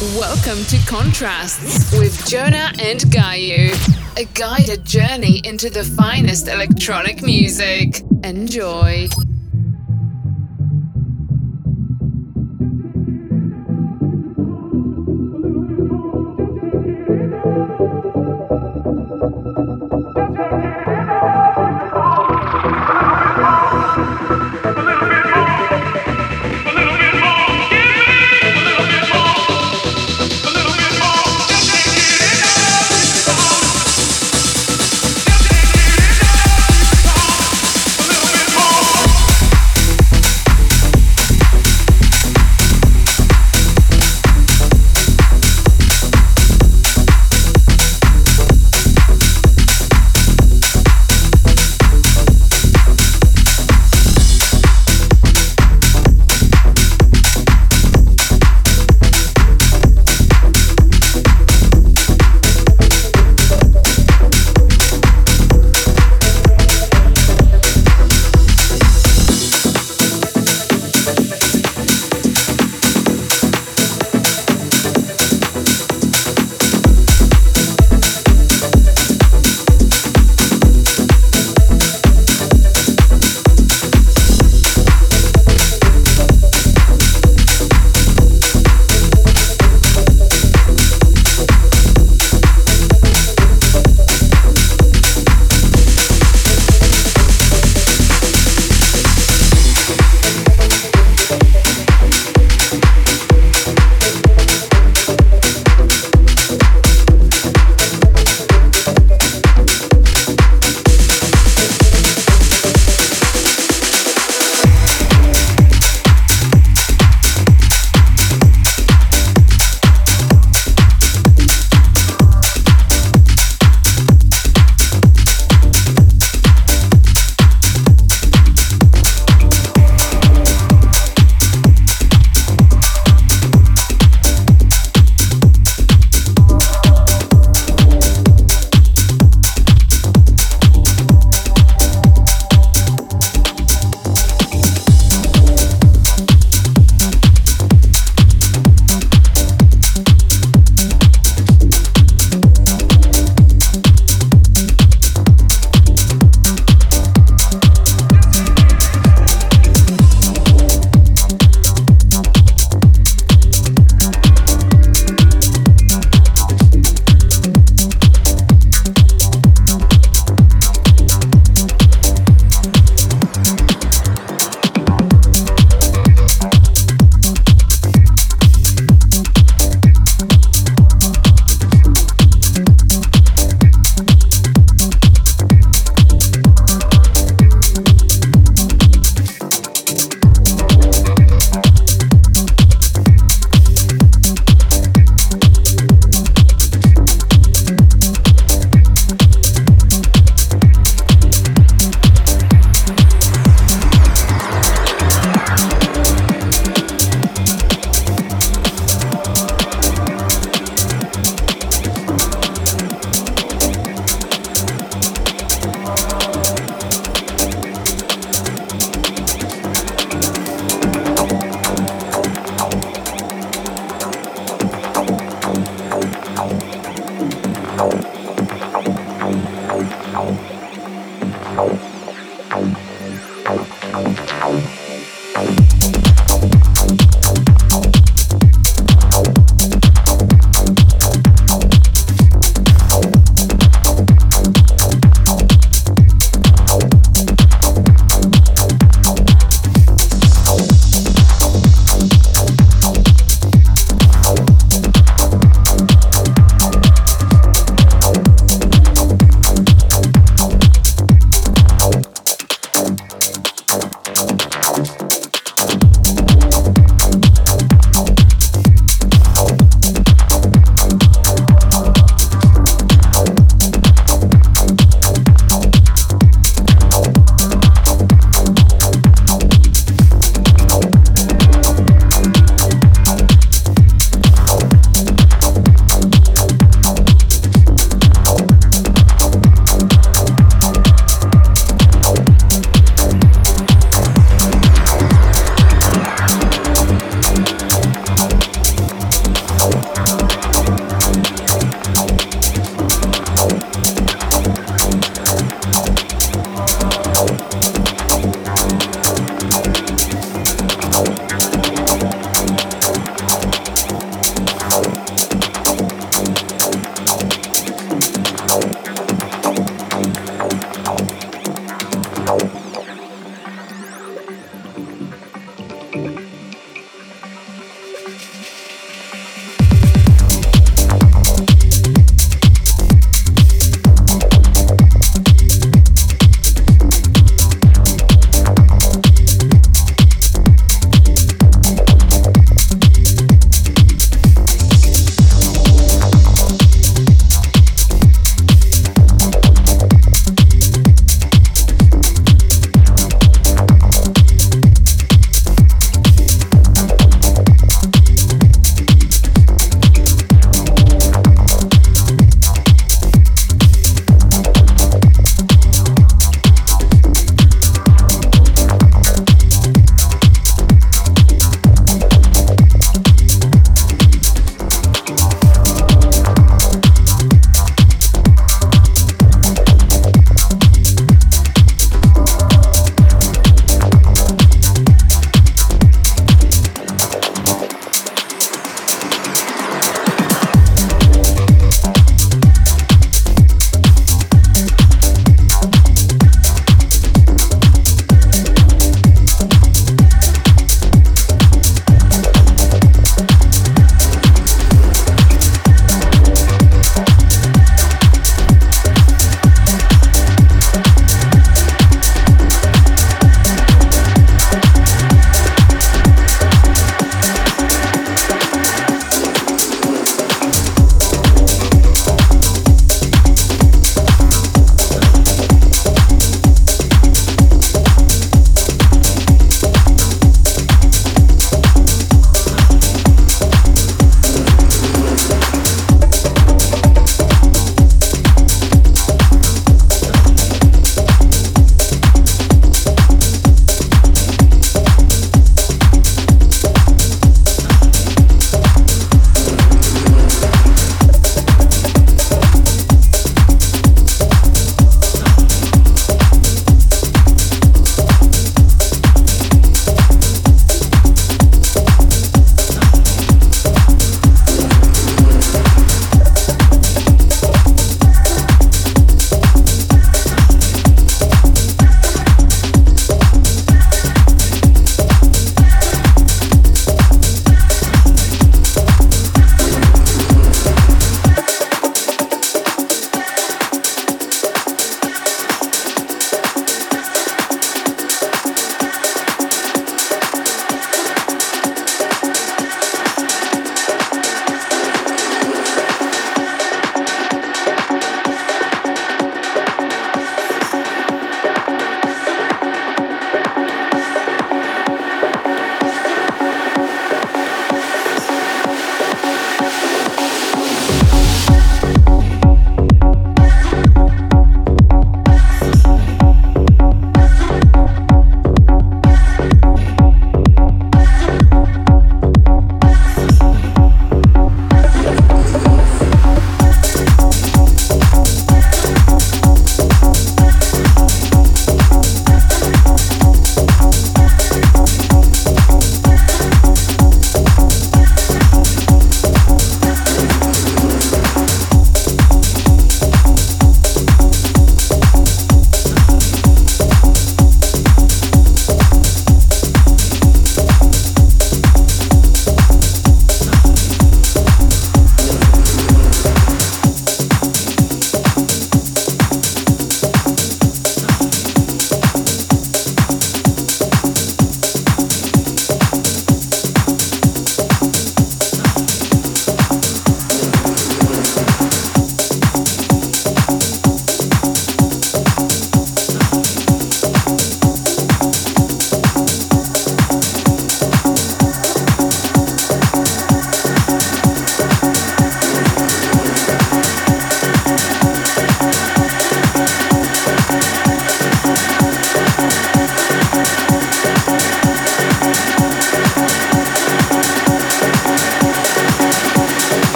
Welcome to Contrasts with Jona and Gaio, a guided journey into the finest electronic music. Enjoy.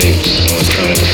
tapes. I was trying to